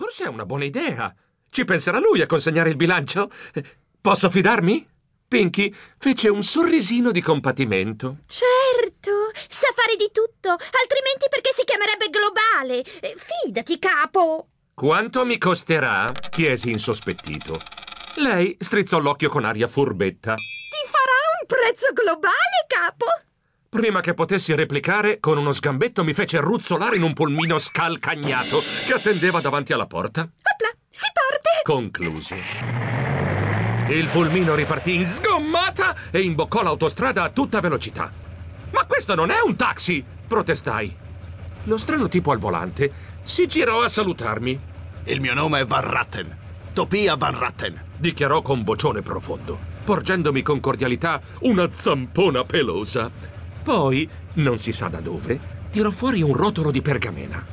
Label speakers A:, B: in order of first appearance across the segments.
A: Forse è una buona idea. Ci penserà lui a consegnare il bilancio? Posso fidarmi? Pinky fece un sorrisino di compatimento.
B: Certo, sa fare di tutto, altrimenti perché si chiamerebbe globale? Eh, Fidati, capo.
A: Quanto mi costerà? chiesi insospettito. Lei strizzò l'occhio con aria furbetta.
B: Ti farà un prezzo globale, capo?
A: Prima che potessi replicare, con uno sgambetto mi fece ruzzolare in un polmino scalcagnato che attendeva davanti alla porta.
B: Opla, si parte.
A: Concluso. Il pulmino ripartì in sgommata e imboccò l'autostrada a tutta velocità. Ma questo non è un taxi! protestai. Lo strano tipo al volante si girò a salutarmi.
C: Il mio nome è Van Ratten. Topia Van Ratten.
A: Dichiarò con vocione profondo, porgendomi con cordialità una zampona pelosa. Poi, non si sa da dove, tirò fuori un rotolo di pergamena.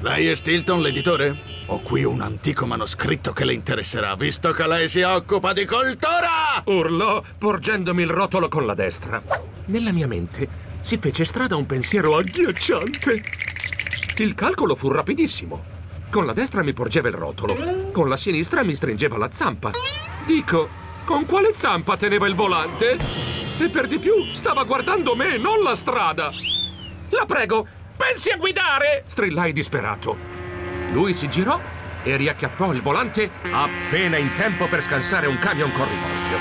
C: Lei è Stilton, l'editore? Ho qui un antico manoscritto che le interesserà, visto che lei si occupa di cultura!
A: Urlò, porgendomi il rotolo con la destra. Nella mia mente si fece strada un pensiero agghiacciante. Il calcolo fu rapidissimo. Con la destra mi porgeva il rotolo, con la sinistra mi stringeva la zampa. Dico, con quale zampa teneva il volante? E per di più stava guardando me, non la strada. La prego, pensi a guidare! strillai disperato. Lui si girò e riacchiappò il volante appena in tempo per scansare un camion con rimorchio.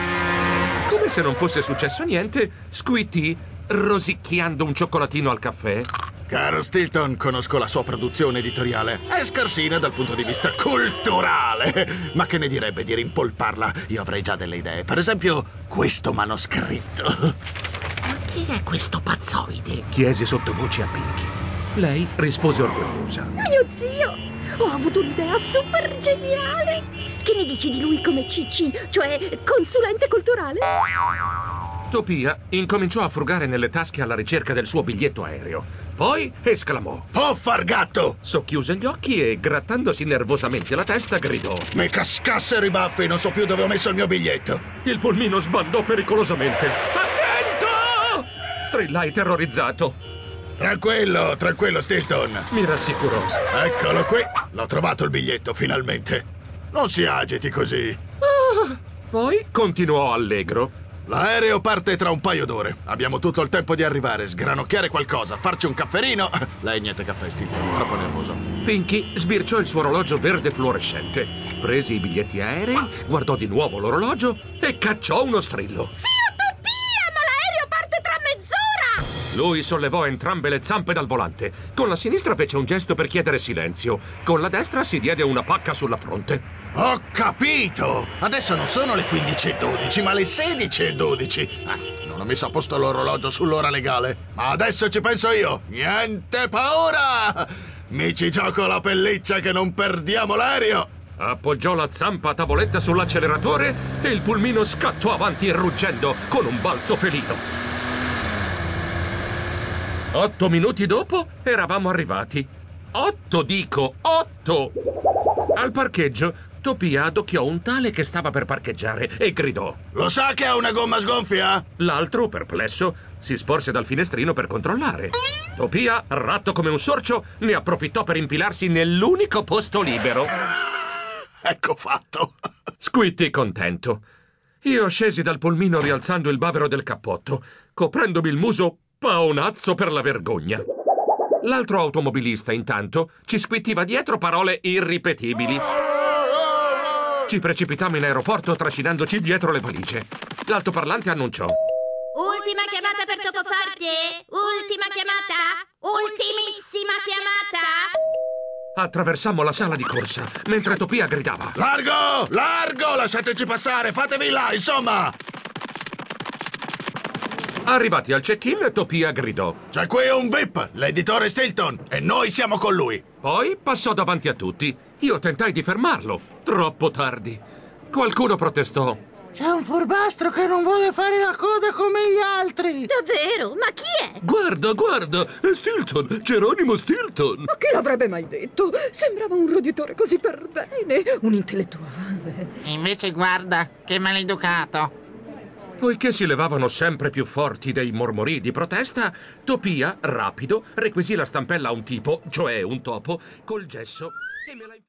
A: Come se non fosse successo niente, squittì, rosicchiando un cioccolatino al caffè.
C: Caro Stilton, conosco la sua produzione editoriale. È scarsina dal punto di vista culturale. Ma che ne direbbe di rimpolparla? Io avrei già delle idee. Per esempio, questo manoscritto.
A: Ma chi è questo pazzoide? chiesi sottovoce a Pinky. Lei rispose orgogliosa.
B: Mio zio, ho avuto un'idea super geniale. Che ne dici di lui come CC, cioè consulente culturale?
A: Topia incominciò a frugare nelle tasche alla ricerca del suo biglietto aereo. Poi esclamò.
C: Oh, fargatto!
A: Socchiuse gli occhi e, grattandosi nervosamente la testa, gridò.
C: Mi cascassero i baffi, non so più dove ho messo il mio biglietto.
A: Il pulmino sbandò pericolosamente. Attento! Strillai terrorizzato.
C: Tranquillo, tranquillo, Stilton.
A: Mi rassicurò.
C: Eccolo qui. L'ho trovato il biglietto, finalmente. Non si agiti così.
A: Poi continuò allegro.
C: L'aereo parte tra un paio d'ore. Abbiamo tutto il tempo di arrivare, sgranocchiare qualcosa, farci un cafferino. Lei niente caffè, Stilton, troppo nervoso.
A: Pinky sbirciò il suo orologio verde fluorescente, prese i biglietti aerei, guardò di nuovo l'orologio e cacciò uno strillo.
B: Zio Topia, ma l'aereo parte tra mezz'ora!
A: Lui sollevò entrambe le zampe dal volante. Con la sinistra fece un gesto per chiedere silenzio. Con la destra si diede una pacca sulla fronte.
C: Ho capito! Adesso non sono le 15.12, ma le 16.12. Ah, non ho messo a posto l'orologio sull'ora legale. Ma adesso ci penso io. Niente paura! Mi ci gioco la pelliccia che non perdiamo l'aereo.
A: Appoggiò la zampa a tavoletta sull'acceleratore e il pulmino scattò avanti ruggendo con un balzo felino. Otto minuti dopo eravamo arrivati. Otto, dico, otto! Al parcheggio Topia adocchiò un tale che stava per parcheggiare e gridò.
C: Lo sa che ha una gomma sgonfia?
A: L'altro, perplesso, si sporse dal finestrino per controllare. Topia, ratto come un sorcio, ne approfittò per infilarsi nell'unico posto libero.
C: Ecco fatto.
A: Squitti contento. Io scesi dal pulmino rialzando il bavero del cappotto, coprendomi il muso paonazzo per la vergogna. L'altro automobilista, intanto, ci squittiva dietro parole irripetibili. Ci precipitammo in aeroporto trascinandoci dietro le valigie. L'altoparlante annunciò.
D: Ultima chiamata per Topoforte! Ultima chiamata! Ultimissima chiamata!
A: Attraversammo la sala di corsa, mentre Topia gridava.
C: Largo! Largo! Lasciateci passare! Fatevi là, insomma!
A: Arrivati al check-in, Topia gridò.
C: C'è qui un VIP, l'editore Stilton, e noi siamo con lui.
A: Poi passò davanti a tutti. Io tentai di fermarlo. Troppo tardi. Qualcuno protestò.
E: C'è un furbastro che non vuole fare la coda come gli altri.
B: Davvero? Ma chi è?
A: Guarda, guarda! È Stilton! Geronimo Stilton!
F: Ma chi l'avrebbe mai detto? Sembrava un roditore così per bene, un intellettuale.
E: E invece guarda, che maleducato.
A: Poiché si levavano sempre più forti dei mormori di protesta, Topia, rapido, requisì la stampella a un tipo, cioè un topo, col gesso e me la